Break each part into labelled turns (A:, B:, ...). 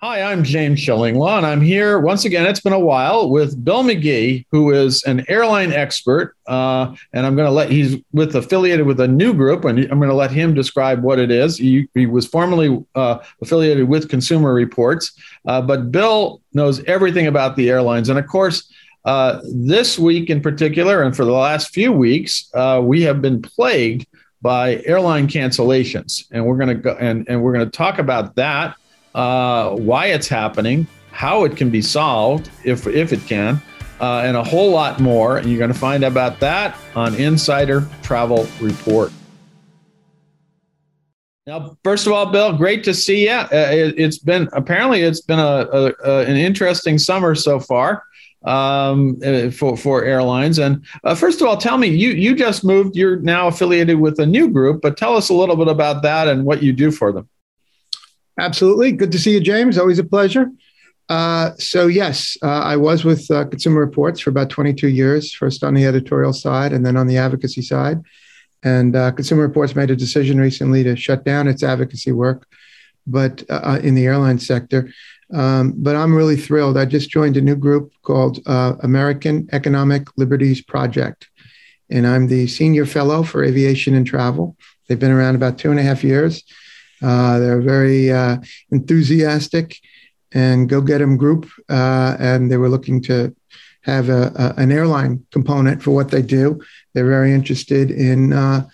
A: Hi, I'm James Shillinglaw, and I'm here once again. It's been a while with Bill McGee, who is an airline expert, uh, and I'm going to let he's with affiliated with a new group, and I'm going to let him describe what it is. He, he was formerly uh, affiliated with Consumer Reports, uh, but Bill knows everything about the airlines, and of course. Uh, this week in particular, and for the last few weeks, uh, we have been plagued by airline cancellations, and we're going to go and, and we're going to talk about that uh, why it's happening, how it can be solved, if, if it can, uh, and a whole lot more. And you're going to find out about that on Insider Travel Report. Now, first of all, Bill, great to see you. Uh, it, has been apparently it's been a, a, a, an interesting summer so far um, uh, for for airlines. And uh, first of all, tell me you you just moved. You're now affiliated with a new group, but tell us a little bit about that and what you do for them.
B: Absolutely. Good to see you, James. Always a pleasure. Uh, so, yes, uh, I was with uh, Consumer Reports for about 22 years, first on the editorial side and then on the advocacy side. And uh, Consumer Reports made a decision recently to shut down its advocacy work, but uh, uh, in the airline sector. Um, but I'm really thrilled. I just joined a new group called American Economic Liberties Project, and I'm the senior fellow for aviation and travel. They've been around about two and a half years. Uh, they're very uh, enthusiastic and go get them group, uh, and they were looking to have a, a, an airline component for what they do. They're very interested in uh,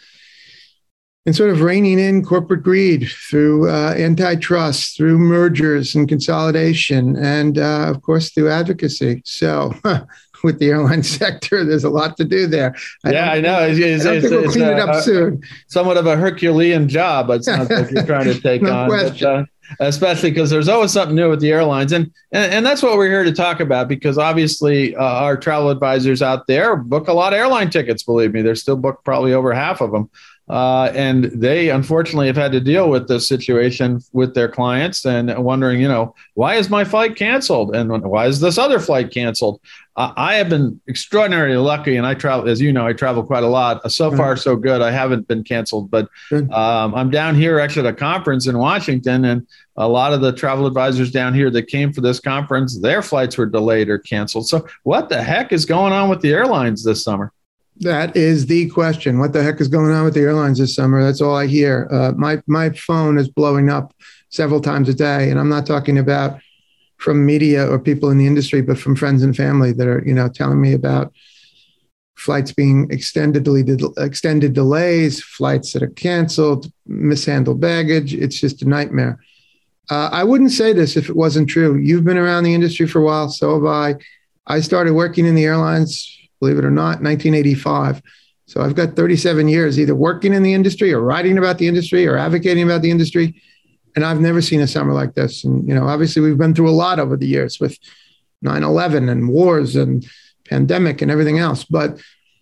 B: in sort of reining in corporate greed through uh, antitrust, through mergers and consolidation, and uh, of course through advocacy. So with the airline sector. There's a lot to do there.
A: I yeah, I know. It's, it's, I
B: it's, we'll clean a, it up soon.
A: Somewhat of a Herculean job. But it sounds like you're trying to take no on. But, uh, especially because there's always something new with the airlines, and and, and that's what we're here to talk about. Because obviously, uh, our travel advisors out there book a lot of airline tickets. Believe me, they're still booked probably over half of them. Uh, and they unfortunately have had to deal with this situation with their clients and wondering, you know, why is my flight canceled and why is this other flight canceled? Uh, I have been extraordinarily lucky, and I travel, as you know, I travel quite a lot. So mm-hmm. far, so good. I haven't been canceled, but um, I'm down here actually at a conference in Washington, and a lot of the travel advisors down here that came for this conference, their flights were delayed or canceled. So, what the heck is going on with the airlines this summer?
B: That is the question. What the heck is going on with the airlines this summer? That's all I hear. Uh, my my phone is blowing up several times a day, and I'm not talking about from media or people in the industry, but from friends and family that are you know telling me about flights being extendedly extended delays, flights that are canceled, mishandled baggage. It's just a nightmare. Uh, I wouldn't say this if it wasn't true. You've been around the industry for a while, so have I. I started working in the airlines believe it or not, 1985. So I've got 37 years either working in the industry or writing about the industry or advocating about the industry. And I've never seen a summer like this. And, you know, obviously we've been through a lot over the years with 9 11 and wars and pandemic and everything else. But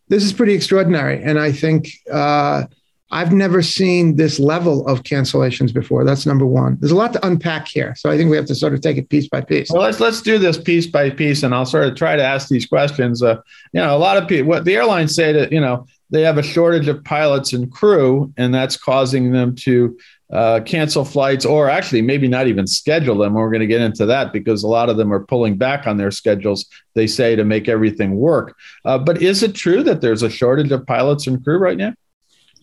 B: this is pretty extraordinary. And I think, uh, I've never seen this level of cancellations before. That's number one. There's a lot to unpack here, so I think we have to sort of take it piece by piece.
A: Well, let's let's do this piece by piece, and I'll sort of try to ask these questions. Uh, you know, a lot of people, what the airlines say that you know they have a shortage of pilots and crew, and that's causing them to uh, cancel flights or actually maybe not even schedule them. We're going to get into that because a lot of them are pulling back on their schedules, they say, to make everything work. Uh, but is it true that there's a shortage of pilots and crew right now?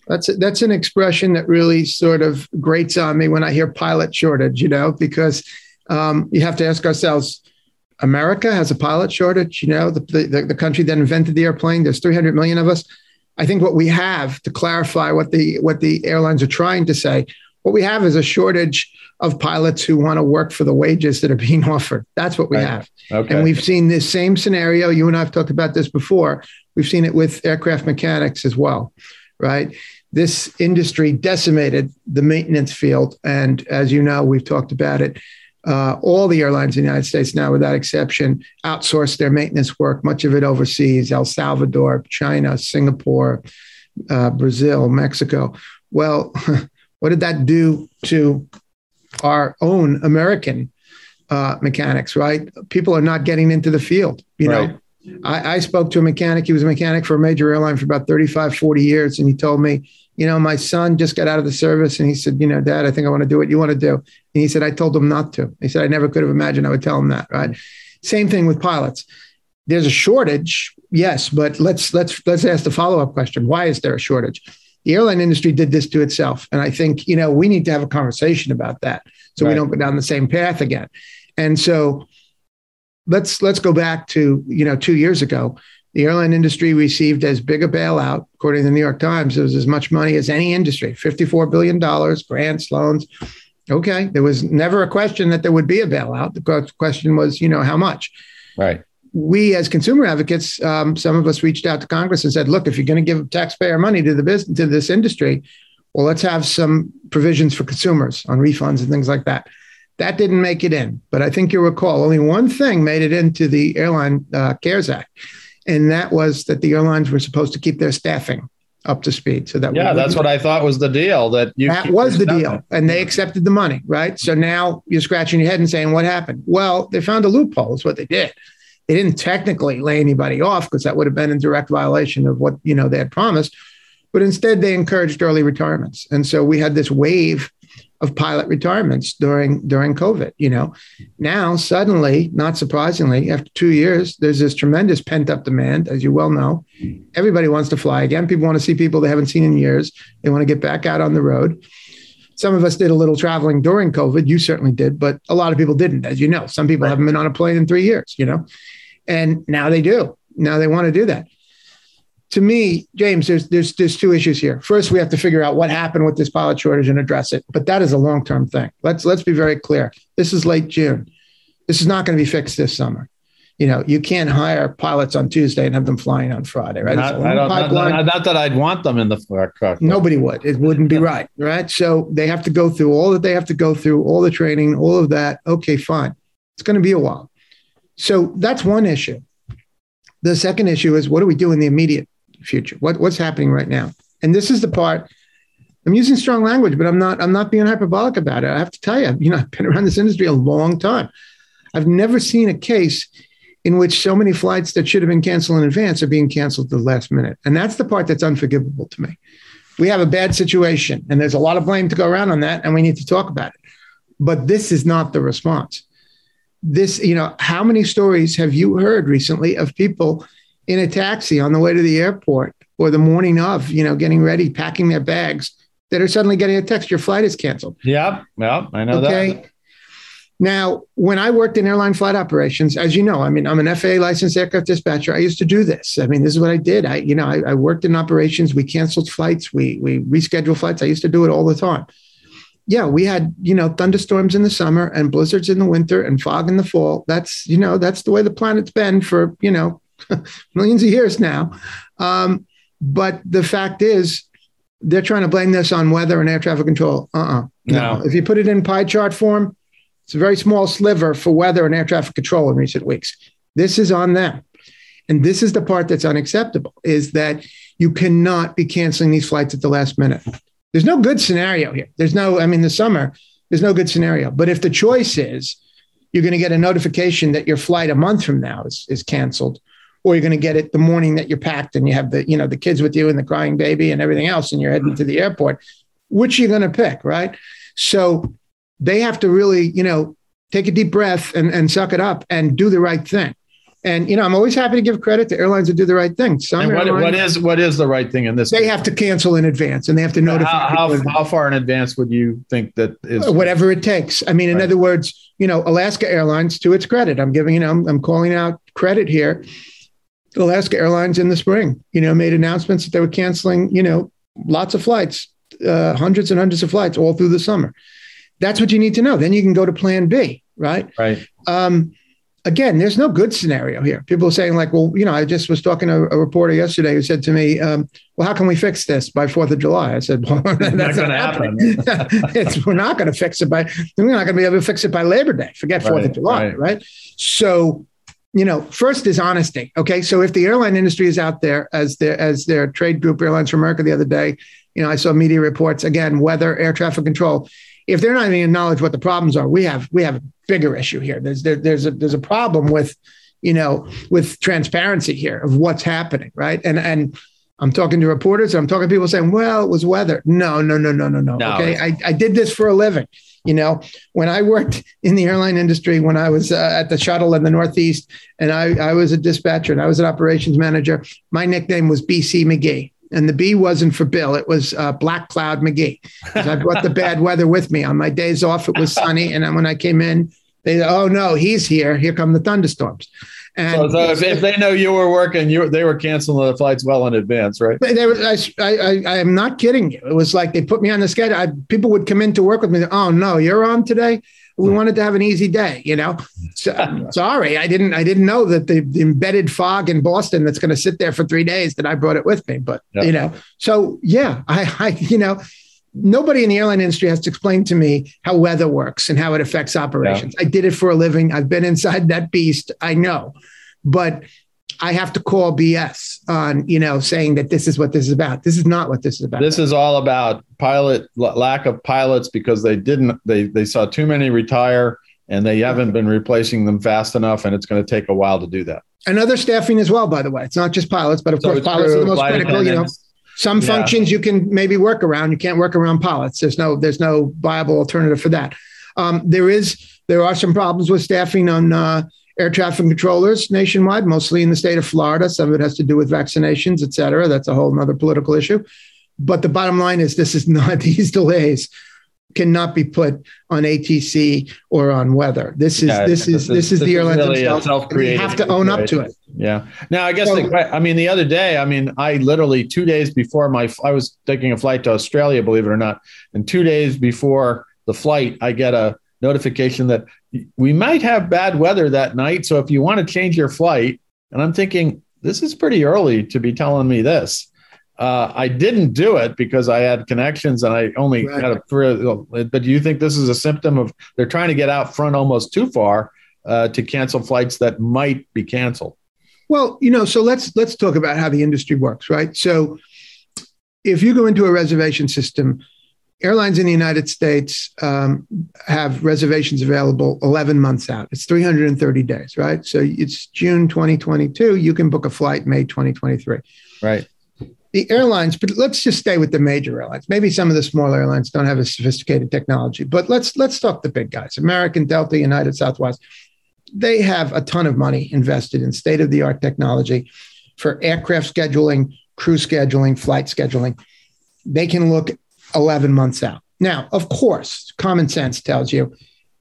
B: That's that's an expression that really sort of grates on me when I hear pilot shortage. You know, because um, you have to ask ourselves. America has a pilot shortage. You know, the, the, the country that invented the airplane. There's 300 million of us. I think what we have to clarify what the what the airlines are trying to say, what we have is a shortage of pilots who want to work for the wages that are being offered. That's what we right. have. Okay. And we've seen this same scenario. You and I have talked about this before. We've seen it with aircraft mechanics as well, right? This industry decimated the maintenance field. And as you know, we've talked about it. Uh, all the airlines in the United States now, without exception, outsource their maintenance work, much of it overseas, El Salvador, China, Singapore, uh, Brazil, Mexico. Well, what did that do to our own American uh, mechanics, right? People are not getting into the field. You right. know, I, I, spoke to a mechanic. He was a mechanic for a major airline for about 35, 40 years. And he told me you know, my son just got out of the service and he said, you know, dad, I think I want to do what you want to do. And he said, I told him not to. He said, I never could have imagined I would tell him that. Right. Same thing with pilots. There's a shortage, yes, but let's let's let's ask the follow-up question. Why is there a shortage? The airline industry did this to itself. And I think, you know, we need to have a conversation about that so right. we don't go down the same path again. And so let's let's go back to, you know, two years ago the airline industry received as big a bailout, according to the New York Times. It was as much money as any industry $54 billion, grants, loans. Okay. There was never a question that there would be a bailout. The question was, you know, how much?
A: Right.
B: We, as consumer advocates, um, some of us reached out to Congress and said, look, if you're going to give taxpayer money to the business, to this industry, well, let's have some provisions for consumers on refunds and things like that. That didn't make it in. But I think you'll recall only one thing made it into the Airline uh, CARES Act and that was that the airlines were supposed to keep their staffing up to speed. So that
A: yeah, that's what I thought was the deal. That
B: you that was the deal, and they accepted the money, right? So now you're scratching your head and saying, "What happened?" Well, they found a loophole. Is what they did. They didn't technically lay anybody off because that would have been in direct violation of what you know they had promised, but instead they encouraged early retirements, and so we had this wave of pilot retirements during during COVID. You know, now suddenly, not surprisingly, after two years, there's this tremendous pent up demand, as you well know. Everybody wants to fly again. People want to see people they haven't seen in years. They want to get back out on the road. Some of us did a little traveling during COVID. You certainly did, but a lot of people didn't, as you know. Some people right. haven't been on a plane in three years. You know, and now they do. Now they want to do that to me, James, there's there's there's two issues here. First, we have to figure out what happened with this pilot shortage and address it. But that is a long term thing. Let's let's be very clear. This is late June. This is not going to be fixed this summer. You know, you can't hire pilots on Tuesday and have them flying on Friday, right?
A: Not, not, not, not, that I'd want them in the cockpit.
B: Uh, Nobody would. It wouldn't be right, right? So they have to go through all that they have to go through, all the training, all of that. Okay, fine. It's going to be a while. So that's one issue. The second issue is what do we do in the immediate future? What, what's happening right now? And this is the part I'm using strong language, but I'm not I'm not being hyperbolic about it. I have to tell you, you know, I've been around this industry a long time. I've never seen a case in which so many flights that should have been canceled in advance are being canceled at the last minute. And that's the part that's unforgivable to me. We have a bad situation, and there's a lot of blame to go around on that, and we need to talk about it. But this is not the response. This, you know, how many stories have you heard recently of people in a taxi on the way to the airport or the morning of, you know, getting ready, packing their bags, that are suddenly getting a text, your flight is canceled.
A: Yeah, yeah, I know okay? that.
B: Now, when I worked in airline flight operations, as you know, I mean, I'm an FAA licensed aircraft dispatcher. I used to do this. I mean, this is what I did. I, you know, I, I worked in operations. We canceled flights. We we rescheduled flights. I used to do it all the time. Yeah, we had you know thunderstorms in the summer and blizzards in the winter and fog in the fall. That's you know that's the way the planet's been for you know millions of years now. Um, but the fact is, they're trying to blame this on weather and air traffic control. Uh-uh. No. no. If you put it in pie chart form, it's a very small sliver for weather and air traffic control in recent weeks. This is on them. And this is the part that's unacceptable is that you cannot be canceling these flights at the last minute. There's no good scenario here. There's no, I mean, the summer, there's no good scenario. But if the choice is you're going to get a notification that your flight a month from now is, is canceled, or you're going to get it the morning that you're packed and you have the you know the kids with you and the crying baby and everything else and you're heading to the airport which you're you going to pick right? So they have to really you know take a deep breath and, and suck it up and do the right thing. And you know i'm always happy to give credit to airlines that do the right thing.
A: Some what, airlines, what is what is the right thing in this
B: they case? have to cancel in advance and they have to notify
A: how, how, how, far in advance would you think that is?
B: Uh, whatever it takes. I mean in right. other words you know alaska airlines to its credit i'm giving you know I'm, I'm calling out credit here Alaska Airlines in the spring, you know, made announcements that they were canceling, you know, lots of flights, uh, hundreds and hundreds of flights all through the summer. That's what you need to know. Then you can go to plan B, right?
A: Right. Um,
B: again, there's no good scenario here. People are saying, like, well, you know, I just was talking to a reporter yesterday who said to me, um, well, how can we fix this by 4th of July? I said, well, that's not going to happen. it's, we're not going to fix it by, we're not going to be able to fix it by Labor Day. Forget 4th right, of July, right? right? So you know, first is honesty. Okay, so if the airline industry is out there as their as their trade group, Airlines for America, the other day, you know, I saw media reports again, weather, air traffic control. If they're not even acknowledge what the problems are, we have we have a bigger issue here. There's there, there's a there's a problem with, you know, with transparency here of what's happening, right? And and I'm talking to reporters. I'm talking to people saying, well, it was weather. No, no, no, no, no, no. no. Okay. I, I did this for a living. You know, when I worked in the airline industry, when I was uh, at the shuttle in the Northeast, and I, I was a dispatcher and I was an operations manager, my nickname was BC McGee. And the B wasn't for Bill, it was uh, Black Cloud McGee. I brought the bad weather with me. On my days off, it was sunny. And then when I came in, they, oh no, he's here. Here come the thunderstorms.
A: And so, so if, if, they know you were working, you they were canceling the flights well in advance, right?
B: They were, I, I, I am not kidding you. It was like they put me on the schedule. I, people would come in to work with me. Oh no, you're on today. We hmm. wanted to have an easy day, you know. So, sorry, I didn't. I didn't know that the, the embedded fog in Boston that's going to sit there for three days. That I brought it with me, but yeah. you know. So yeah, I, I, you know, nobody in the airline industry has to explain to me how weather works and how it affects operations. Yeah. I did it for a living. I've been inside that beast. I know, but I have to call BS on, you know, saying that this is what this is about. This is not what this is about.
A: This is all about pilot lack of pilots because they didn't they they saw too many retire and they haven't been replacing them fast enough and it's going to take a while to do that.
B: And other staffing as well, by the way. It's not just pilots, but of so course pilots true. are the most critical, you know some functions you can maybe work around. You can't work around pilots. There's no there's no viable alternative for that. Um, there is there are some problems with staffing on uh, air traffic controllers nationwide, mostly in the state of Florida. Some of it has to do with vaccinations, et cetera. That's a whole other political issue. But the bottom line is this is not these delays cannot be put on ATC or on weather. This is yeah, this, is, this is the airline really themselves. They have to own up to it.
A: Yeah. Now, I guess so, the, I mean the other day, I mean, I literally two days before my I was taking a flight to Australia, believe it or not, and two days before the flight, I get a notification that we might have bad weather that night. So if you want to change your flight, and I'm thinking this is pretty early to be telling me this. Uh, I didn't do it because I had connections and I only right. had a. But do you think this is a symptom of they're trying to get out front almost too far uh, to cancel flights that might be canceled?
B: Well, you know, so let's let's talk about how the industry works, right? So, if you go into a reservation system, airlines in the United States um, have reservations available 11 months out. It's 330 days, right? So it's June 2022. You can book a flight May 2023.
A: Right
B: the airlines, but let's just stay with the major airlines. Maybe some of the small airlines don't have a sophisticated technology, but let's let's talk the big guys. American, Delta, United, Southwest. They have a ton of money invested in state of the art technology for aircraft scheduling, crew scheduling, flight scheduling. They can look 11 months out. Now, of course, common sense tells you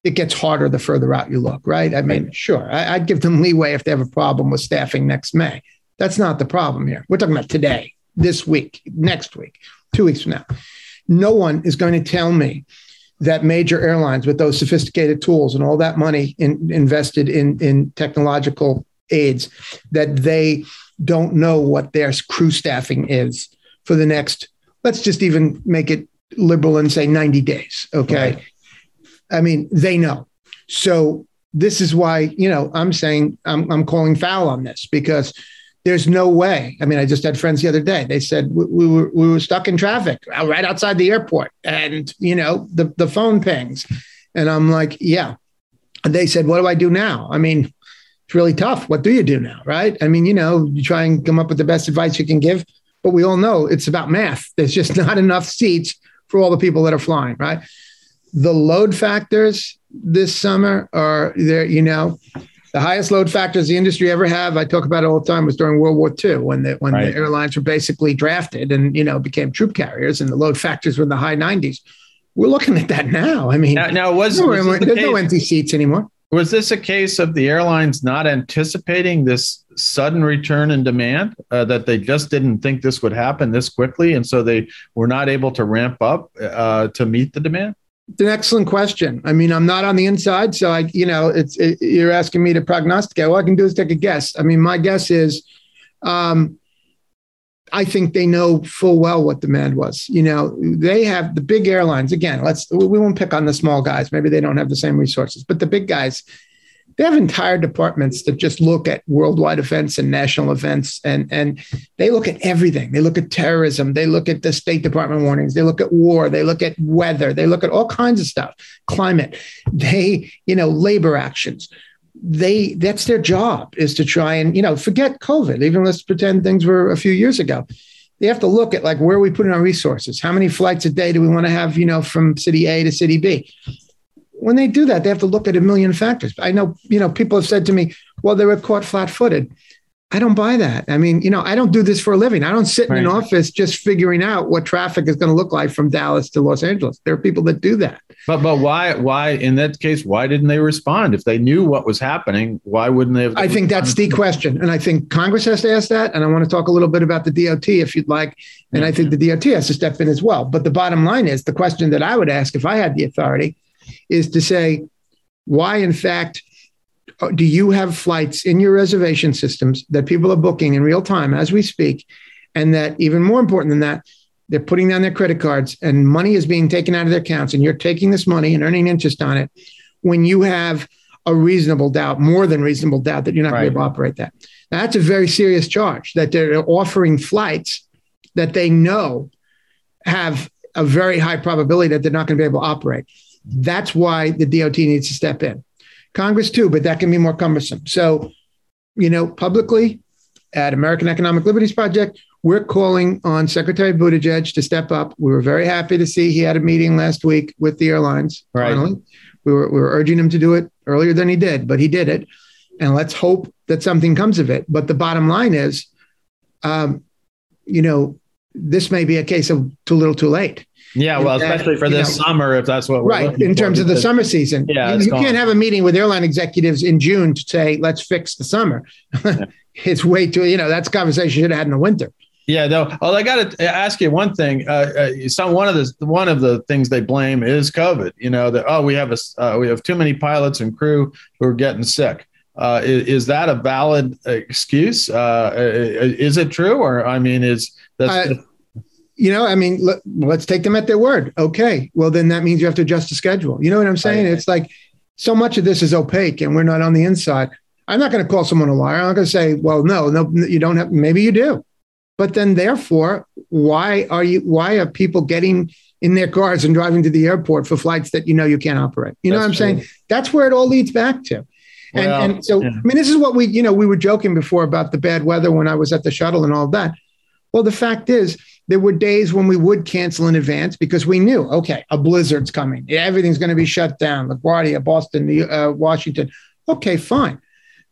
B: it gets harder the further out you look, right? I mean, sure, I, would give them leeway if they have a problem with staffing next May. That's not the problem here. We're talking about today this week, next week, two weeks from now. No one is going to tell me that major airlines with those sophisticated tools and all that money in, invested in, in technological aids that they don't know what their crew staffing is for the next let's just even make it liberal and say 90 days okay right. i mean they know so this is why you know i'm saying i'm, I'm calling foul on this because there's no way. I mean, I just had friends the other day. They said we, we, were we were stuck in traffic uh, right outside the airport, and you know the the phone pings, and I'm like, yeah. And they said, what do I do now? I mean, it's really tough. What do you do now, right? I mean, you know, you try and come up with the best advice you can give, but we all know it's about math. There's just not enough seats for all the people that are flying, right? The load factors this summer are there, you know, the highest load factors the industry ever have. I talk about it all the time. Was during World War II when the when right. the airlines were basically drafted and you know became troop carriers, and the load factors were in the high 90s. We're looking at that now. I mean,
A: now, now was,
B: was there's the no empty seats anymore.
A: Was this a case of the airlines not anticipating this sudden return in demand? Uh, that they just didn't think this would happen this quickly, and so they were not able to ramp up uh, to meet the demand?
B: It's an excellent question. I mean, I'm not on the inside, so I, you know, it's it, you're asking me to prognosticate. All I can do is take a guess. I mean, my guess is, um, I think they know full well what demand was. You know, they have the big airlines. Again, let's we won't pick on the small guys. Maybe they don't have the same resources, but the big guys they have entire departments that just look at worldwide events and national events and and they look at everything. They look at terrorism. They look at the state department warnings. They look at war. They look at weather. They look at all kinds of stuff. Climate. They you know labor actions. They that's their job is to try and you know forget covid even let's pretend things were a few years ago. They have to look at like where are we putting our resources? How many flights a day do we want to have, you know, from city A to city B? When they do that, they have to look at a million factors. I know, you know, people have said to me, well, they were caught flat footed. I don't buy that. I mean, you know, I don't do this for a living. I don't sit right. in an office just figuring out what traffic is going to look like from Dallas to Los Angeles. There are people that do that.
A: But but why why in that case why didn't they respond if they knew what was happening? Why wouldn't they have?
B: I think that's the question, and I think Congress has to ask that. And I want to talk a little bit about the DOT if you'd like. And I think the DOT has to step in as well. But the bottom line is the question that I would ask if I had the authority is to say why, in fact uh, do you have flights in your reservation systems that people are booking in real time as we speak? And that even more important than that, they're putting down their credit cards and money is being taken out of their accounts, and you're taking this money and earning interest on it when you have a reasonable doubt, more than reasonable doubt, that you're not right. going to be able to operate that. Now, that's a very serious charge that they're offering flights that they know have a very high probability that they're not going to be able to operate. That's why the DOT needs to step in. Congress too, but that can be more cumbersome. So, you know, publicly at American Economic Liberties Project, we're calling on Secretary Buttigieg to step up. We were very happy to see he had a meeting last week with the airlines. Right. Finally, we were, we were urging him to do it earlier than he did, but he did it. And let's hope that something comes of it. But the bottom line is, um, you know, this may be a case of too little, too late.
A: Yeah, well, especially for this know, summer, if that's what we're
B: right in terms of the summer season. Yeah, you, you can't have a meeting with airline executives in June to say let's fix the summer. Yeah. it's way too you know that's conversation you should have had in the winter.
A: Yeah, no. Oh, I got to ask you one thing. Uh, uh, some one of the one of the things they blame is COVID. You know that oh we have a uh, we have too many pilots and crew who are getting sick. Uh, is, is, that a valid excuse? Uh, is it true, or I mean, is that's
B: you know, I mean, let, us take them at their word. Okay, well then that means you have to adjust the schedule. You know what I'm saying? Right. It's like so much of this is opaque, and we're not on the inside. I'm not going to call someone a liar. I'm not going to say, well, no, no, you don't have. Maybe you do, but then therefore, why are you? Why are people getting in their cars and driving to the airport for flights that you know you can't operate? You know That's what I'm true. saying? That's where it all leads back to. And, well, and so, yeah. I mean, this is what we, you know, we were joking before about the bad weather when I was at the shuttle and all that. Well, the fact is, there were days when we would cancel in advance because we knew, okay, a blizzard's coming. Everything's going to be shut down. LaGuardia, Boston, uh, Washington. Okay, fine.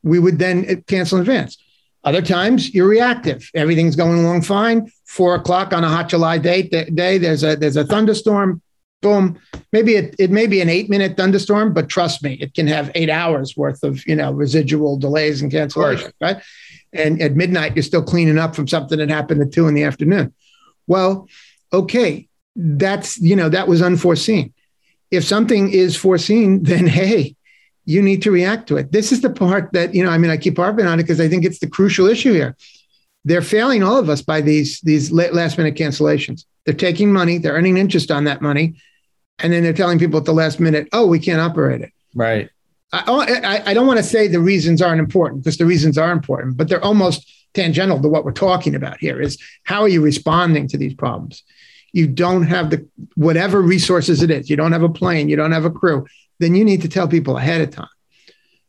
B: We would then uh, cancel in advance. Other times you're reactive. Everything's going along fine. Four o'clock on a hot July day, day there's a there's a thunderstorm. Boom. Maybe it, it may be an eight minute thunderstorm, but trust me, it can have eight hours worth of you know residual delays and cancellations, right? And at midnight, you're still cleaning up from something that happened at two in the afternoon. Well, okay, that's, you know, that was unforeseen. If something is foreseen, then hey, you need to react to it. This is the part that, you know, I mean, I keep harping on it because I think it's the crucial issue here. They're failing all of us by these, these last minute cancellations. They're taking money, they're earning interest on that money. And then they're telling people at the last minute, oh, we can't operate it.
A: Right.
B: Oh, I, I, I don't want to say the reasons aren't important because the reasons are important, but they're almost tangential to what we're talking about here is how are you responding to these problems? You don't have the whatever resources it is, you don't have a plane, you don't have a crew, then you need to tell people ahead of time.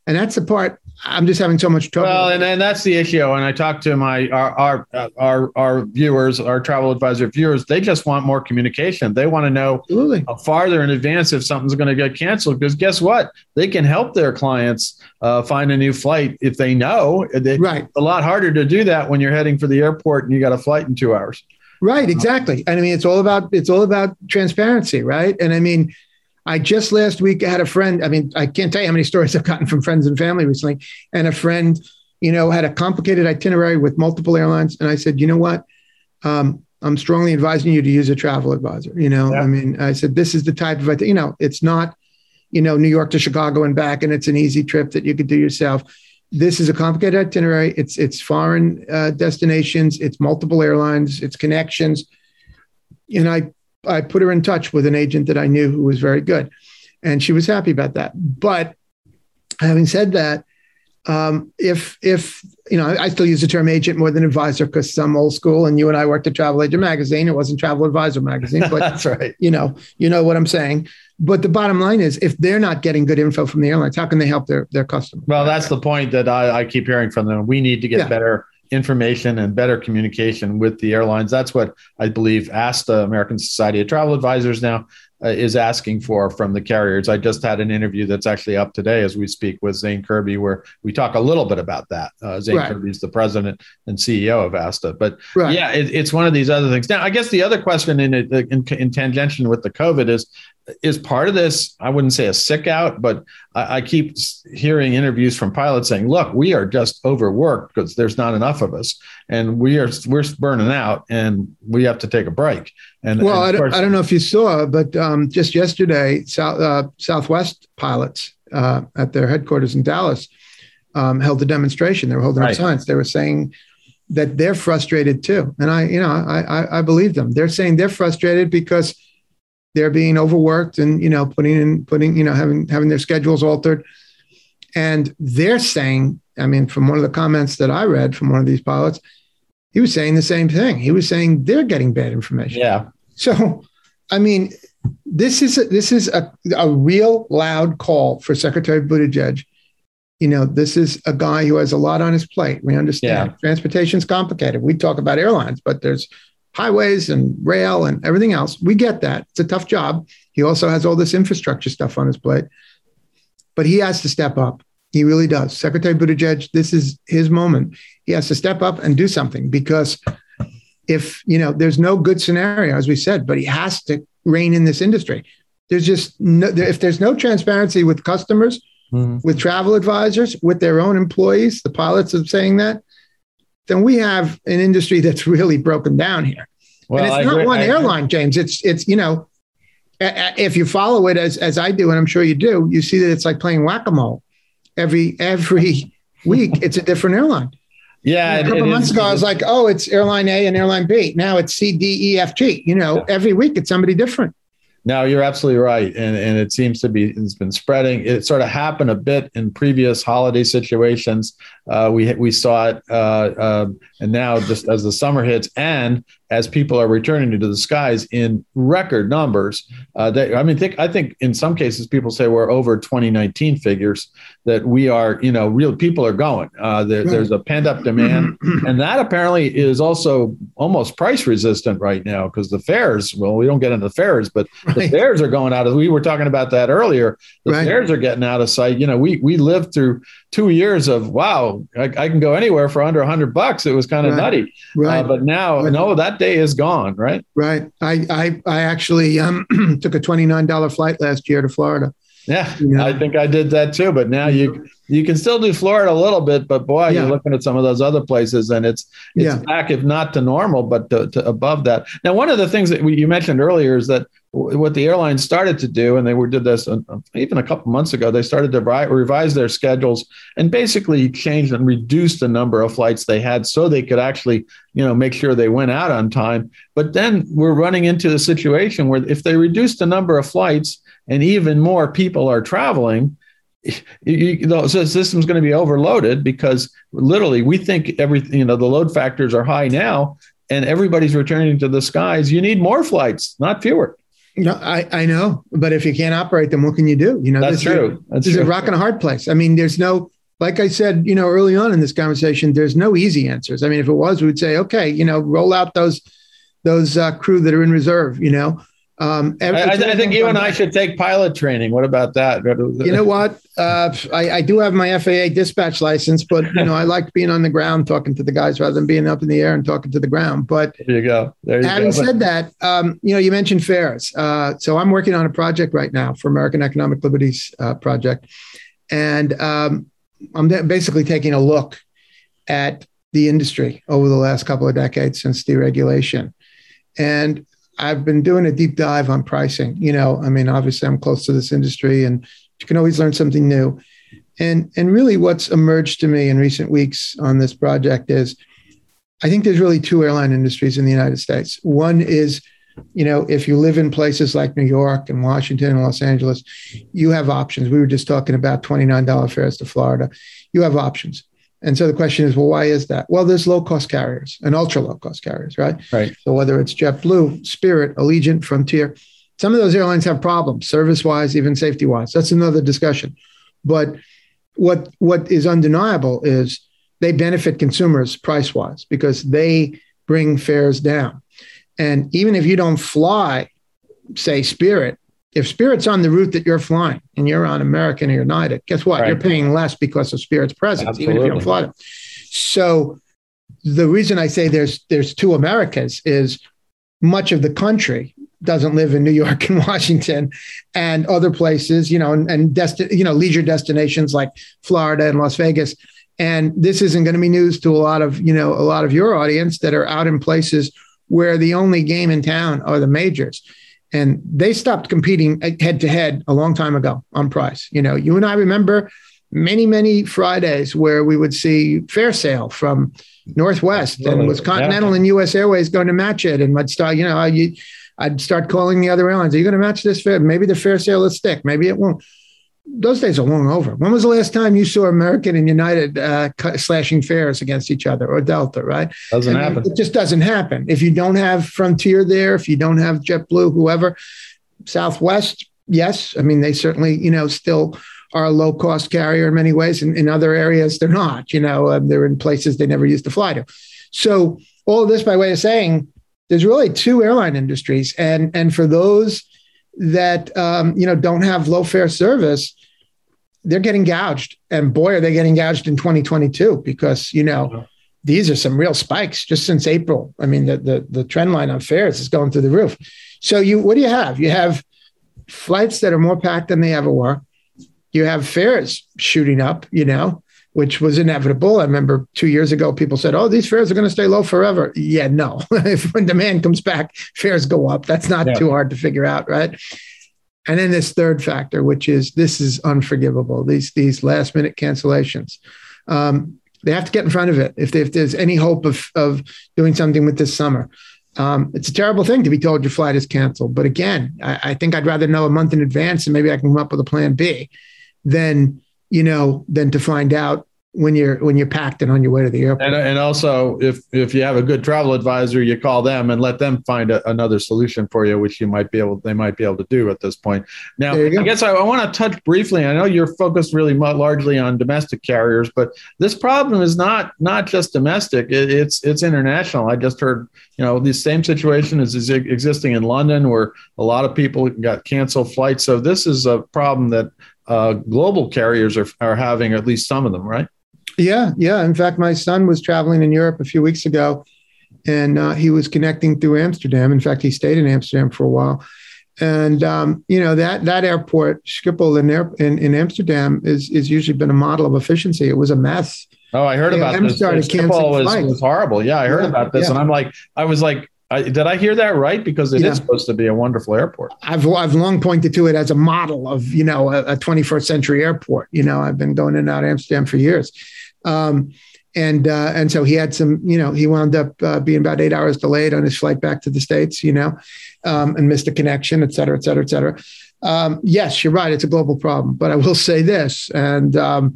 B: And that's the part I'm just having so much trouble.
A: Well, and, and that's the issue. And I talk to my our, our our our viewers, our travel advisor viewers, they just want more communication. They want to know Absolutely. farther in advance if something's going to get canceled. Because guess what? They can help their clients uh, find a new flight if they know. They,
B: right.
A: A lot harder to do that when you're heading for the airport and you got a flight in two hours.
B: Right. Exactly. And I mean, it's all about it's all about transparency, right? And I mean I just last week had a friend. I mean, I can't tell you how many stories I've gotten from friends and family recently. And a friend, you know, had a complicated itinerary with multiple airlines. And I said, you know what? Um, I'm strongly advising you to use a travel advisor. You know, yeah. I mean, I said, this is the type of, you know, it's not, you know, New York to Chicago and back, and it's an easy trip that you could do yourself. This is a complicated itinerary. It's it's foreign uh, destinations. It's multiple airlines. It's connections. And I I put her in touch with an agent that I knew who was very good, and she was happy about that. But having said that, um, if if you know, I still use the term agent more than advisor because I'm old school, and you and I worked at Travel Agent Magazine. It wasn't Travel Advisor Magazine, but
A: that's right.
B: You know, you know what I'm saying. But the bottom line is, if they're not getting good info from the airlines, how can they help their their customers?
A: Well, that's the point that I, I keep hearing from them. We need to get yeah. better information and better communication with the airlines. That's what I believe ASTA, American Society of Travel Advisors, now uh, is asking for from the carriers. I just had an interview that's actually up today as we speak with Zane Kirby, where we talk a little bit about that. Uh, Zane right. Kirby is the president and CEO of ASTA. But right. yeah, it, it's one of these other things. Now, I guess the other question in, in, in tangential with the COVID is is part of this i wouldn't say a sick out but I, I, keep hearing interviews from pilots saying look we are just overworked because there's not enough of us and we are we're burning out and we have to take a break. And
B: well
A: and
B: I, don't, I don't know if you saw but um, just yesterday south uh, southwest pilots uh, at their headquarters in dallas um, held a demonstration. They were holding right. up signs. They were saying that they're frustrated too. And i you know I, I i believe them. They're saying they're frustrated because they're being overworked and you know putting in putting you know having having their schedules altered. And they're saying i mean from one of the comments that i read from one of these pilots he was saying the same thing. He was saying they're getting bad information.
A: Yeah.
B: So i mean this is a, this is a, a real loud call for secretary buttigieg. You know this is a guy who has a lot on his plate. We understand yeah. transportation's complicated. We talk about airlines but there's highways and rail and everything else. We get that. It's a tough job. He also has all this infrastructure stuff on his plate, but he has to step up. He really does. Secretary Buttigieg, this is his moment. He has to step up and do something because if, you know, there's no good scenario, as we said, but he has to rein in this industry. There's just no, if there's no transparency with customers, mm-hmm. with travel advisors, with their own employees, the pilots are saying that, then we have an industry that's really broken down here. Well, and it's I not agree. one I airline, agree. James. It's it's you know, if you follow it as as I do, and I'm sure you do, you see that it's like playing whack a mole. Every every week, it's a different airline.
A: Yeah,
B: a couple months is, ago, I was like, "Oh, it's airline A and airline B." Now it's C, D, E, F, G. You know, yeah. every week it's somebody different.
A: No, you're absolutely right, and and it seems to be it's been spreading. It sort of happened a bit in previous holiday situations. Uh, we we saw it, uh, uh, and now just as the summer hits, and as people are returning to the skies in record numbers. Uh, they, I mean, think, I think in some cases people say we're over 2019 figures that we are, you know, real people are going. Uh, there, there's a pent up demand, and that apparently is also almost price resistant right now because the fares. Well, we don't get into the fares, but right. the fares are going out. Of, we were talking about that earlier. The right. fares are getting out of sight. You know, we we lived through two years of wow, I, I can go anywhere for under 100 bucks. It was kind of right. nutty, uh, right? Uh, but now, no, that day is gone, right?
B: Right. I I, I actually um, took a twenty nine dollar flight last year to Florida.
A: Yeah? I think I did that too. But now you you can still do Florida a little bit, but boy, yeah. you're looking at some of those other places, and it's it's yeah. back, if not to normal, but to, to above that. Now, one of the things that we, you mentioned earlier is that what the airlines started to do, and they were did this uh, even a couple months ago. They started to revise their schedules and basically changed and reduced the number of flights they had, so they could actually, you know, make sure they went out on time. But then we're running into the situation where if they reduce the number of flights and even more people are traveling, you, the system's going to be overloaded because literally we think everything, you know, the load factors are high now and everybody's returning to the skies. You need more flights, not fewer.
B: No, I, I know, but if you can't operate them, what can you do? You know,
A: that's
B: this
A: true.
B: Is, this true. is a rock and a hard place. I mean, there's no, like I said, you know, early on in this conversation, there's no easy answers. I mean, if it was, we would say, okay, you know, roll out those those uh, crew that are in reserve. You know,
A: um, I, I, think you and I should take pilot training. What about that?
B: You know what? Uh, I, I, do have my FAA dispatch license, but you know I like being on the ground talking to the guys rather than being up in the air and talking to the ground. But
A: there you go. There you
B: having go. said that, um, you know you mentioned fares. Uh, so I'm working on a project right now for American Economic Liberties uh, Project, and um, I'm basically taking a look at the industry over the last couple of decades since deregulation. And I've been doing a deep dive on pricing. You know, I mean, obviously, I'm close to this industry, and you can always learn something new. And and really, what's emerged to me in recent weeks on this project is, I think there's really two airline industries in the United States. One is, you know, if you live in places like New York and Washington and Los Angeles, you have options. We were just talking about $29 fares to Florida. You have options. And so the question is, well, why is that? Well, there's low cost carriers and ultra low cost carriers, right?
A: Right.
B: So whether it's JetBlue, Spirit, Allegiant, Frontier, some of those airlines have problems, service wise, even safety wise. That's another discussion. But what what is undeniable is they benefit consumers price wise because they bring fares down. And even if you don't fly, say Spirit, if Spirit's on the route that you're flying and you're on American or United, guess what? Right. You're paying less because of Spirit's presence, Absolutely. even if you don't fly them. So the reason I say there's there's two Americas is much of the country doesn't live in New York and Washington and other places, you know, and, and desti- you know, leisure destinations like Florida and Las Vegas. And this isn't going to be news to a lot of, you know, a lot of your audience that are out in places where the only game in town are the majors. And they stopped competing head to head a long time ago on price. You know, you and I remember many, many Fridays where we would see fare sale from Northwest and was Continental yeah. and US Airways going to match it. And I'd start, you know, you, I'd start calling the other airlines. Are you going to match this fare? Maybe the fare sale will stick. Maybe it won't. Those days are long over. When was the last time you saw American and United uh, slashing fares against each other or Delta, right?
A: Doesn't happen.
B: It just doesn't happen. If you don't have Frontier there, if you don't have JetBlue, whoever, Southwest, yes. I mean, they certainly, you know, still are a low cost carrier in many ways. And in other areas, they're not. You know, um, they're in places they never used to fly to. So all of this by way of saying there's really two airline industries, and and for those that um, you know don't have low fare service, they're getting gouged. And boy, are they getting gouged in 2022 because you know. These are some real spikes just since April. I mean, the, the the trend line on fares is going through the roof. So you, what do you have? You have flights that are more packed than they ever were you have fares shooting up, you know, which was inevitable. I remember two years ago, people said, oh, these fares are going to stay low forever. Yeah, no. if when demand comes back, fares go up. That's not yeah. too hard to figure out, right? And then this third factor, which is this is unforgivable. These these last minute cancellations. Um, they have to get in front of it if, they, if there's any hope of, of doing something with this summer. Um, it's a terrible thing to be told your flight is canceled. But again, I, I, think I'd rather know a month in advance and maybe I can come up with a plan B than you know than to find out when you're when you're packed and on your way to the airport.
A: And, and also, if if you have a good travel advisor, you call them and let them find a, another solution for you, which you might be able they might be able to do at this point. Now, I guess I, I want to touch briefly. I know you're focused really largely on domestic carriers, but this problem is not not just domestic; it, it's it's international. I just heard you know the same situation is, is existing in London, where a lot of people got canceled flights. So this is a problem that uh, global carriers are, are having, at least some of them, right?
B: Yeah, yeah. In fact, my son was traveling in Europe a few weeks ago, and uh, he was connecting through Amsterdam. In fact, he stayed in Amsterdam for a while. And um, you know that that airport, Schiphol in, in, in Amsterdam, is is usually been a model of efficiency. It was a mess.
A: Oh, I heard about this. Started Schiphol was, was, horrible. Yeah, I heard yeah, about this, yeah. and I'm like, I was like, I, did I hear that right? Because it yeah. is supposed to be a wonderful airport.
B: I've I've long pointed to it as a model of you know a, a 21st century airport. You know, I've been going in and out of Amsterdam for years, um, and uh, and so he had some. You know, he wound up uh, being about eight hours delayed on his flight back to the states. You know, um, and missed a connection, et cetera, et cetera, et cetera. Um, yes, you're right. It's a global problem, but I will say this, and um,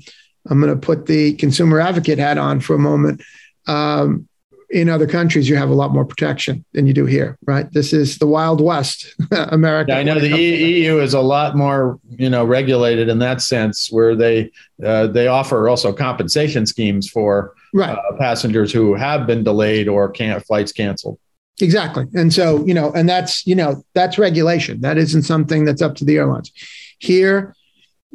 B: I'm going to put the consumer advocate hat on for a moment. Um, in other countries you have a lot more protection than you do here right? This is the wild west america.
A: Yeah, i know the eu is a lot more you know regulated in that sense where they uh, they offer also compensation schemes for right. uh, passengers who have been delayed or can't flights canceled.
B: Exactly. And so you know and that's you know that's regulation. That isn't something that's up to the airlines. Here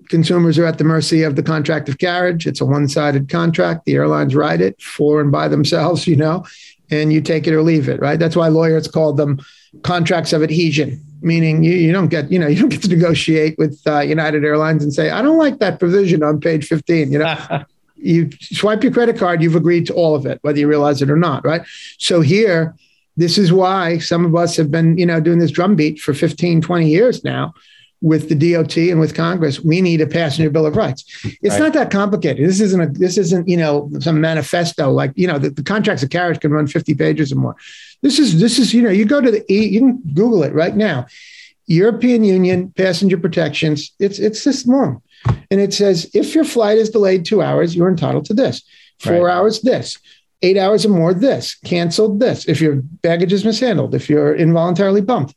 B: consumers are at the mercy of the contract of carriage. It's a one sided contract. The airlines write it for and by themselves, you know, and you take it or leave it, right? That's why lawyers call them contracts of adhesion, meaning you, you don't get, you know, you don't get to negotiate with uh, United Airlines and say, I don't like that provision on page 15, you know. you swipe your credit card, you've agreed to all of it, whether you realize it or not, right? So here, this is why some of us have been, you know, doing this drumbeat for 15, 20 years now with the DOT and with Congress, we need a passenger bill of rights. It's right. not that complicated. This isn't a this isn't you know some manifesto like you know the, the contracts of carriage can run 50 pages or more. This is this is you know you go to the you can Google it right now. European Union passenger protections. It's it's this long, and it says if your flight is delayed two hours, you're entitled to this. Four right. hours, this. Eight hours or more, this. Canceled, this. If your baggage is mishandled, if you're involuntarily bumped,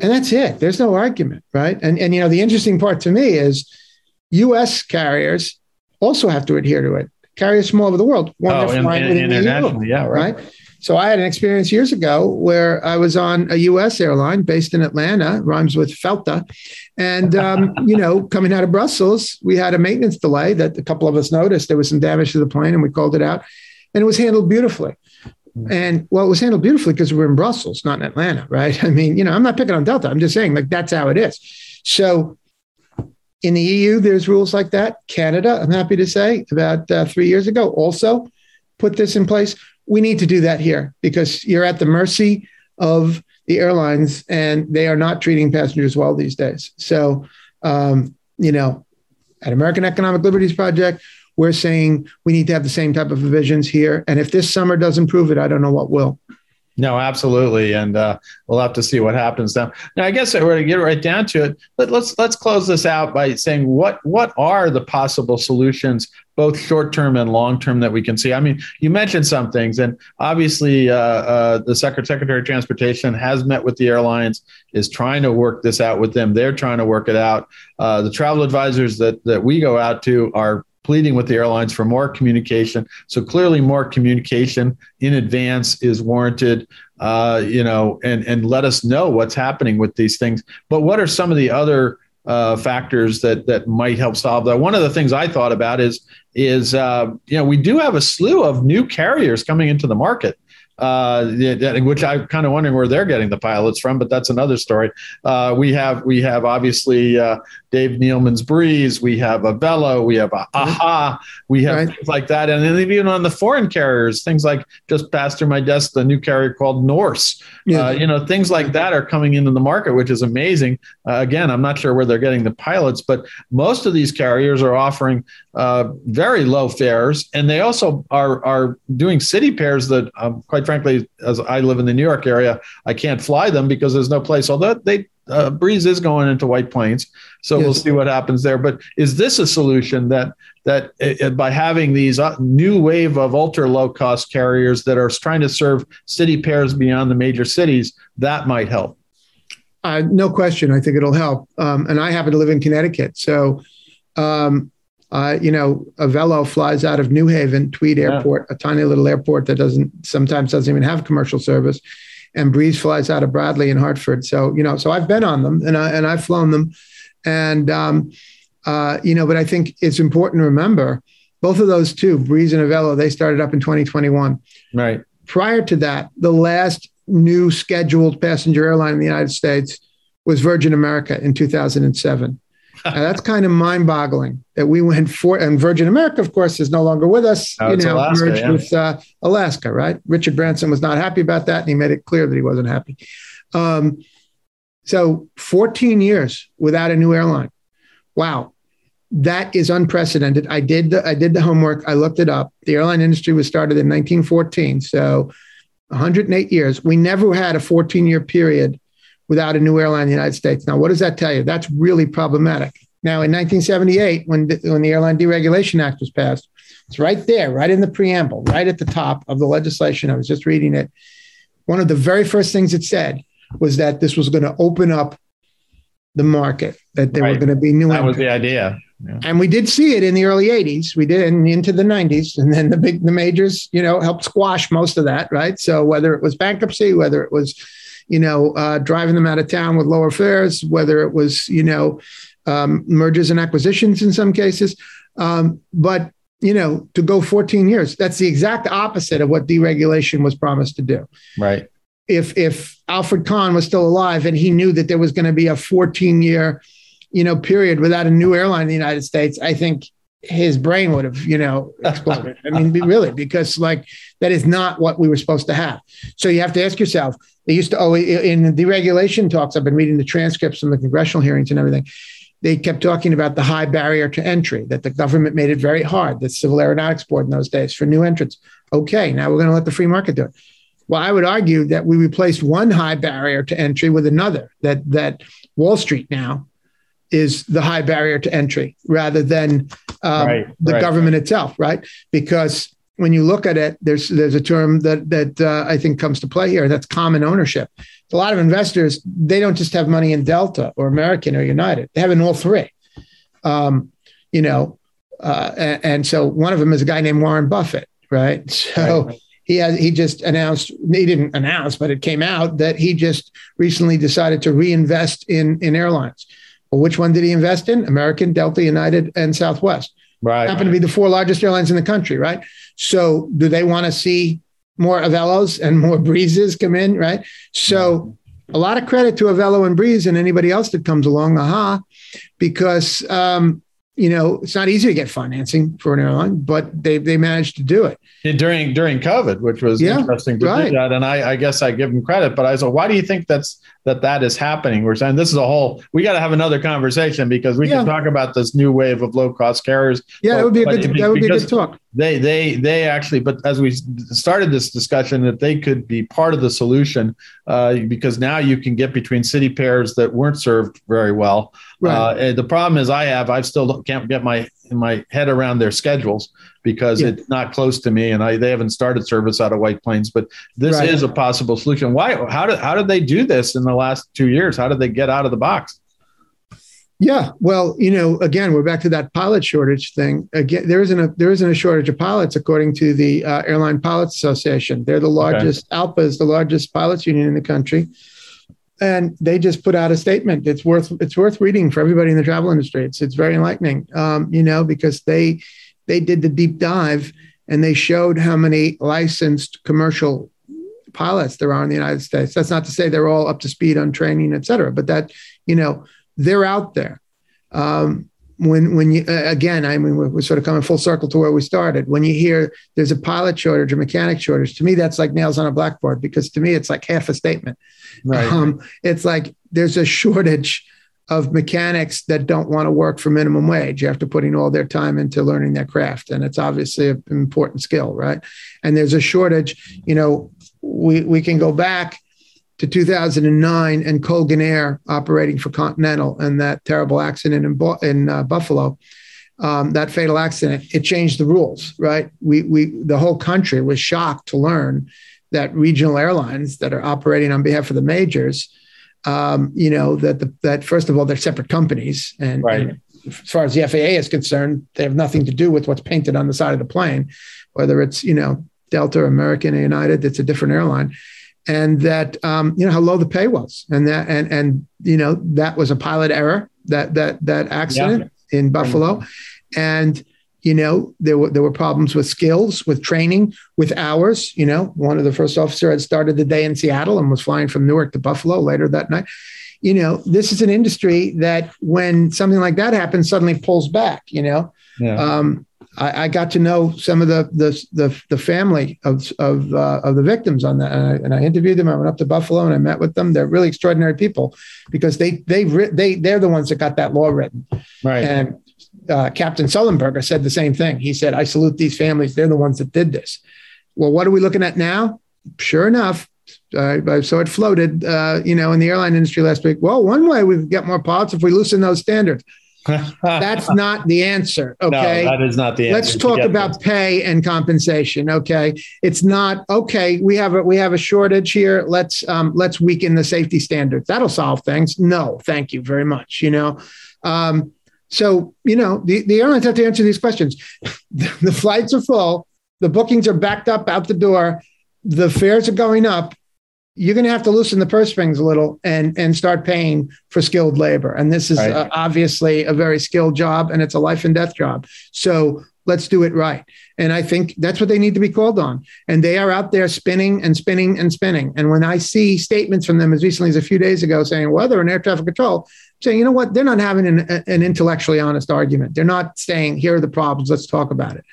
B: and that's it. There's no argument, right? And and you know the interesting part to me is U.S. carriers also have to adhere to it. carriers from all over the world
A: want oh, to fly in, in, internationally, yeah, right. right.
B: So I had an experience years ago where I was on a U.S. airline based in Atlanta, rhymes with Felta, and um, you know, coming out of Brussels, we had a maintenance delay that a couple of us noticed. There was some damage to the plane, and we called it out, and it was handled beautifully. Mm. And well, it was handled beautifully because we we're in Brussels, not in Atlanta, right? I mean, you know, I'm not picking on Delta. I'm just saying, like, that's how it is. So in the EU, there's rules like that. Canada, I'm happy to say, about uh, three years ago, also put this in place we need to do that here because you're at the mercy of the airlines and they are not treating passengers well these days. So, um, you know, at American Economic Liberties Project, we're saying we need to have the same type of provisions here. And if this summer doesn't prove it, I don't know what will.
A: No, absolutely, and uh, we'll have to see what happens now. Now, I guess we're to get right down to it. But let's let's close this out by saying what what are the possible solutions, both short term and long term, that we can see. I mean, you mentioned some things, and obviously, uh, uh, the Secretary of Transportation has met with the airlines, is trying to work this out with them. They're trying to work it out. Uh, the travel advisors that that we go out to are pleading with the airlines for more communication. So clearly, more communication in advance is warranted. Uh, you know, and and let us know what's happening with these things. But what are some of the other uh, factors that that might help solve that? One of the things I thought about is is uh, you know we do have a slew of new carriers coming into the market uh, which I'm kind of wondering where they're getting the pilots from, but that's another story. Uh, we have we have obviously uh, Dave Neeleman's Breeze, we have Avelo, we have a AHA, we have right. things like that, and then even on the foreign carriers, things like just passed through my desk, the new carrier called Norse. Yeah. Uh, you know, things like that are coming into the market, which is amazing. Uh, again, I'm not sure where they're getting the pilots, but most of these carriers are offering uh, very low fares, and they also are are doing city pairs that, um, quite frankly, as I live in the New York area, I can't fly them because there's no place. Although they uh, Breeze is going into White Plains, so yes. we'll see what happens there. But is this a solution that that uh, by having these uh, new wave of ultra low cost carriers that are trying to serve city pairs beyond the major cities that might help?
B: Uh, no question. I think it'll help. Um, and I happen to live in Connecticut, so um, uh, you know, Avelo flies out of New Haven, Tweed Airport, yeah. a tiny little airport that doesn't sometimes doesn't even have commercial service, and Breeze flies out of Bradley in Hartford. So you know, so I've been on them and I and I've flown them, and um, uh, you know, but I think it's important to remember both of those two, Breeze and Avelo, they started up in 2021.
A: Right.
B: Prior to that, the last new scheduled passenger airline in the United States was Virgin America in 2007 that's kind of mind-boggling that we went for. And Virgin America, of course, is no longer with us.
A: Oh, you know, Alaska, merged yeah.
B: with uh, Alaska, right? Richard Branson was not happy about that, and he made it clear that he wasn't happy. Um, so, 14 years without a new airline. Wow, that is unprecedented. I did the I did the homework. I looked it up. The airline industry was started in 1914, so 108 years. We never had a 14 year period without a new airline in the United States. Now, what does that tell you? That's really problematic. Now, in 1978, when the, when the Airline Deregulation Act was passed, it's right there, right in the preamble, right at the top of the legislation. I was just reading it. One of the very first things it said was that this was going to open up the market, that there right. were going to be new.
A: That was the idea.
B: Yeah. And we did see it in the early 80s. We did and into the 90s. And then the big the majors, you know, helped squash most of that, right? So whether it was bankruptcy, whether it was you know, uh, driving them out of town with lower fares, whether it was, you know, um, mergers and acquisitions in some cases. Um, but, you know, to go 14 years, that's the exact opposite of what deregulation was promised to do.
A: Right.
B: If, if Alfred Kahn was still alive and he knew that there was going to be a 14 year, you know, period without a new airline in the United States, I think his brain would have, you know, exploded. I mean, really, because like that is not what we were supposed to have. So you have to ask yourself. They used to always in the deregulation talks. I've been reading the transcripts from the congressional hearings and everything. They kept talking about the high barrier to entry, that the government made it very hard, the Civil Aeronautics Board in those days for new entrants. Okay, now we're going to let the free market do it. Well, I would argue that we replaced one high barrier to entry with another. That that Wall Street now is the high barrier to entry rather than um, right, the right. government itself, right? Because when you look at it, there's there's a term that that uh, I think comes to play here. That's common ownership. A lot of investors they don't just have money in Delta or American or United; they have in all three. Um, you know, uh, and, and, so one of them is a guy named Warren Buffett, right? So right. he has he just announced he didn't announce, but it came out that he just recently decided to reinvest in in airlines. Well, which one did he invest in? American, Delta, United, and Southwest.
A: Right.
B: Happen to be the four largest airlines in the country, right? So do they want to see more Avelos and more Breezes come in, right? So a lot of credit to Avelo and Breeze and anybody else that comes along, aha, because um, you know, it's not easy to get financing for an airline, but they they managed to do it
A: during during COVID, which was yeah, interesting to right. do that. And I, I, guess I give them credit, but I said, why do you think that's that that is happening? We're saying this is a whole. We got to have another conversation because we yeah. can talk about this new wave of low cost carriers.
B: Yeah, but, that would be a good. That would be a good talk.
A: They they they actually, but as we started this discussion, that they could be part of the solution uh, because now you can get between city pairs that weren't served very well. Right. Uh, the problem is I have I still can't get my my head around their schedules because yeah. it's not close to me and I they haven't started service out of White Plains. But this right. is a possible solution. Why? How did how did they do this in the last two years? How did they get out of the box?
B: Yeah, well, you know, again, we're back to that pilot shortage thing. Again, there isn't a there isn't a shortage of pilots according to the uh, Airline Pilots Association. They're the largest. Okay. ALPA is the largest pilots union in the country and they just put out a statement. It's worth it's worth reading for everybody in the travel industry. It's it's very enlightening, um, you know, because they they did the deep dive and they showed how many licensed commercial pilots there are in the United States. That's not to say they're all up to speed on training, et cetera, but that you know they're out there. Um, when when you uh, again, I mean, we're, we're, sort of coming full circle to where we started. When you hear there's a pilot shortage or mechanic shortage, to me that's like nails on a blackboard because to me it's like half a statement. Right. Um, it's like there's a shortage of mechanics that don't want to work for minimum wage after putting all their time into learning their craft, and it's obviously an important skill, right? And there's a shortage. You know, we we can go back to 2009 and Colgan Air operating for Continental and that terrible accident in, in uh, Buffalo, um, that fatal accident, it changed the rules, right? We, we, the whole country was shocked to learn that regional airlines that are operating on behalf of the majors, um, you know, that the, that first of all, they're separate companies. And, right. and as far as the FAA is concerned, they have nothing to do with what's painted on the side of the plane, whether it's, you know, Delta, American, or United, it's a different airline and that um, you know how low the pay was, and that and and you know that was a pilot error that that that accident yeah. in Buffalo, and you know there were there were problems with skills, with training, with hours. You know, one of the first officer had started the day in Seattle and was flying from Newark to Buffalo later that night. You know, this is an industry that when something like that happens, suddenly pulls back. You know, yeah. um, I, I, got to know some of the the the, the family of of, uh, of the victims on that, and I, and I, interviewed them. I went up to Buffalo and I met with them. They're really extraordinary people because they they they they're the ones that got that law written.
A: Right.
B: And uh, Captain Sullenberger said the same thing. He said, "I salute these families. They're the ones that did this." Well, what are we looking at now? Sure enough, uh, I saw it floated, uh, you know, in the airline industry last week. Well, one way we get more pilots if we loosen those standards. That's not the answer. Okay.
A: No, that is not the answer.
B: Let's talk about this. pay and compensation. Okay. It's not okay. We have a we have a shortage here. Let's um, let's weaken the safety standards. That'll solve things. No, thank you very much. You know. Um, so, you know, the, the airlines have to answer these questions. the, the flights are full, the bookings are backed up out the door, the fares are going up you're going to have to loosen the purse strings a little and and start paying for skilled labor. And this is right. uh, obviously a very skilled job, and it's a life and death job. So let's do it right. And I think that's what they need to be called on. And they are out there spinning and spinning and spinning. And when I see statements from them as recently as a few days ago saying, well, they're in air traffic control, saying, you know what, they're not having an, an intellectually honest argument. They're not saying, here are the problems, let's talk about it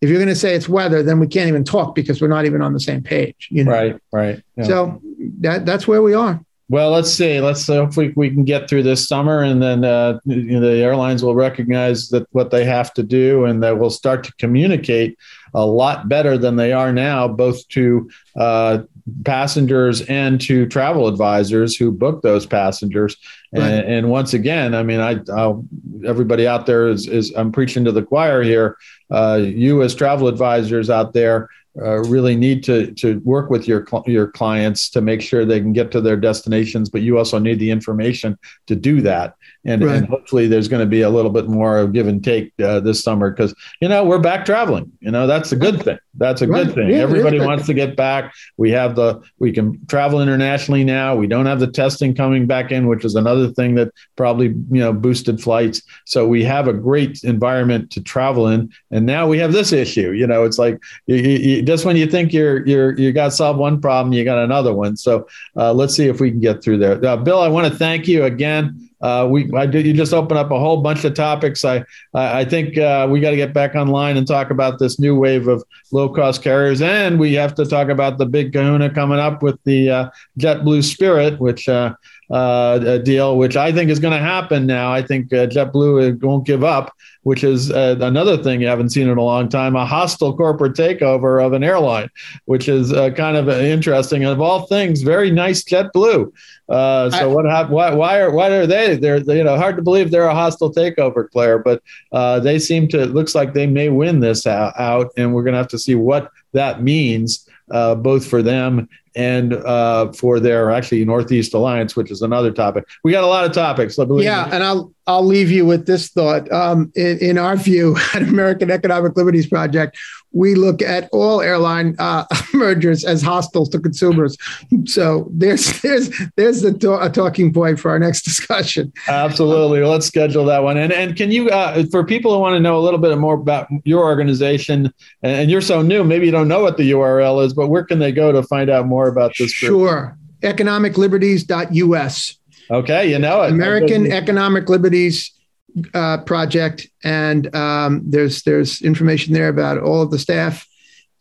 B: if you're going to say it's weather, then we can't even talk because we're not even on the same page. You know?
A: Right, right.
B: Yeah. So that that's where we are.
A: Well, let's see. Let's uh, hopefully we can get through this summer, and then uh, you know, the airlines will recognize that what they have to do, and they will start to communicate a lot better than they are now, both to uh, passengers and to travel advisors who book those passengers. Right. And, and, once again, I mean, I I'll, everybody out there is is I'm preaching to the choir here. Uh, you as travel advisors out there, uh, really need to to work with your your clients to make sure they can get to their destinations, but you also need the information to do that. And, right. and hopefully, there's going to be a little bit more of give and take uh, this summer because you know we're back traveling. You know that's a good thing. That's a right. good thing. Yeah, Everybody wants to get back. We have the we can travel internationally now. We don't have the testing coming back in, which is another thing that probably you know boosted flights. So we have a great environment to travel in, and now we have this issue. You know, it's like you, you, just when you think you're you're you got solved one problem, you got another one. So uh, let's see if we can get through there. Uh, Bill, I want to thank you again. Uh, we I did you just open up a whole bunch of topics. I I think uh, we got to get back online and talk about this new wave of low cost carriers, and we have to talk about the big Kahuna coming up with the uh, JetBlue Spirit, which uh, uh, deal, which I think is going to happen now. I think uh, JetBlue won't give up, which is uh, another thing you haven't seen in a long time a hostile corporate takeover of an airline, which is uh, kind of interesting. And of all things, very nice JetBlue. Uh, so I, what happened? Why, why are why are they? They're you know hard to believe they're a hostile takeover, Claire. But uh, they seem to. It looks like they may win this out, out and we're going to have to see what that means, uh, both for them and uh, for their actually Northeast Alliance, which is another topic. We got a lot of topics.
B: yeah, and I'll I'll leave you with this thought. Um, in, in, our view, at American Economic Liberties Project, we look at all airline uh, mergers as hostile to consumers. So there's there's there's the to- a talking point for our next discussion.
A: Absolutely, let's schedule that one. And and can you uh, for people who want to know a little bit more about your organization, and you're so new, maybe you don't know what the URL is, but where can they go to find out more about this?
B: Group? Sure, economicliberties.us.
A: Okay, you know it.
B: American Economic Liberties uh, Project, and um, there's there's information there about all of the staff.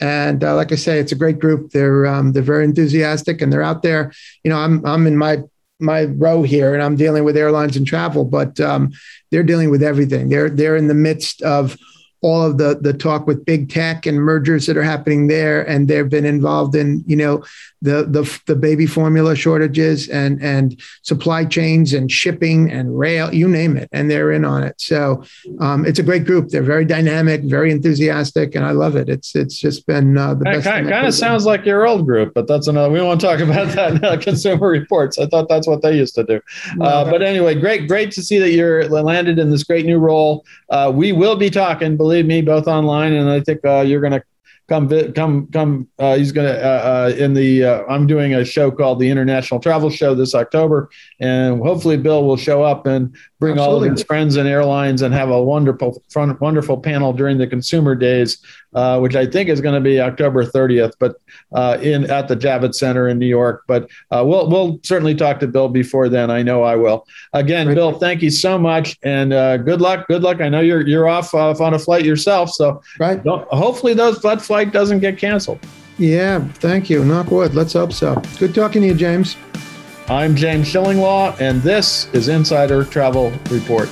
B: And uh, like I say, it's a great group. They're um, they're very enthusiastic, and they're out there. You know, I'm I'm in my my row here, and I'm dealing with airlines and travel, but um, they're dealing with everything. They're they're in the midst of all of the the talk with big tech and mergers that are happening there, and they've been involved in you know the the the baby formula shortages and and supply chains and shipping and rail, you name it, and they're in on it. So um, it's a great group. They're very dynamic, very enthusiastic, and I love it. It's it's just been uh, the best.
A: Kind, kind of sounds like your old group, but that's another. We won't talk about that now. Consumer Reports. I thought that's what they used to do. Uh, but anyway, great great to see that you're landed in this great new role. Uh, we will be talking, believe me, both online, and I think uh, you're going to come come come uh, he's gonna uh, uh, in the uh, i'm doing a show called the international travel show this october and hopefully bill will show up and bring Absolutely. all of his friends and airlines and have a wonderful wonderful panel during the consumer days uh, which i think is going to be october 30th but uh, in at the javits center in new york but we'll we'll certainly talk to bill before then i know i will again Great. bill thank you so much and good luck good luck i know you're you're off, off on a flight yourself so right hopefully those flights flight doesn't get canceled.
B: Yeah, thank you. Knock wood. Let's hope so. Good talking to you, James.
A: I'm James Shillinglaw, and this is Insider Travel Report.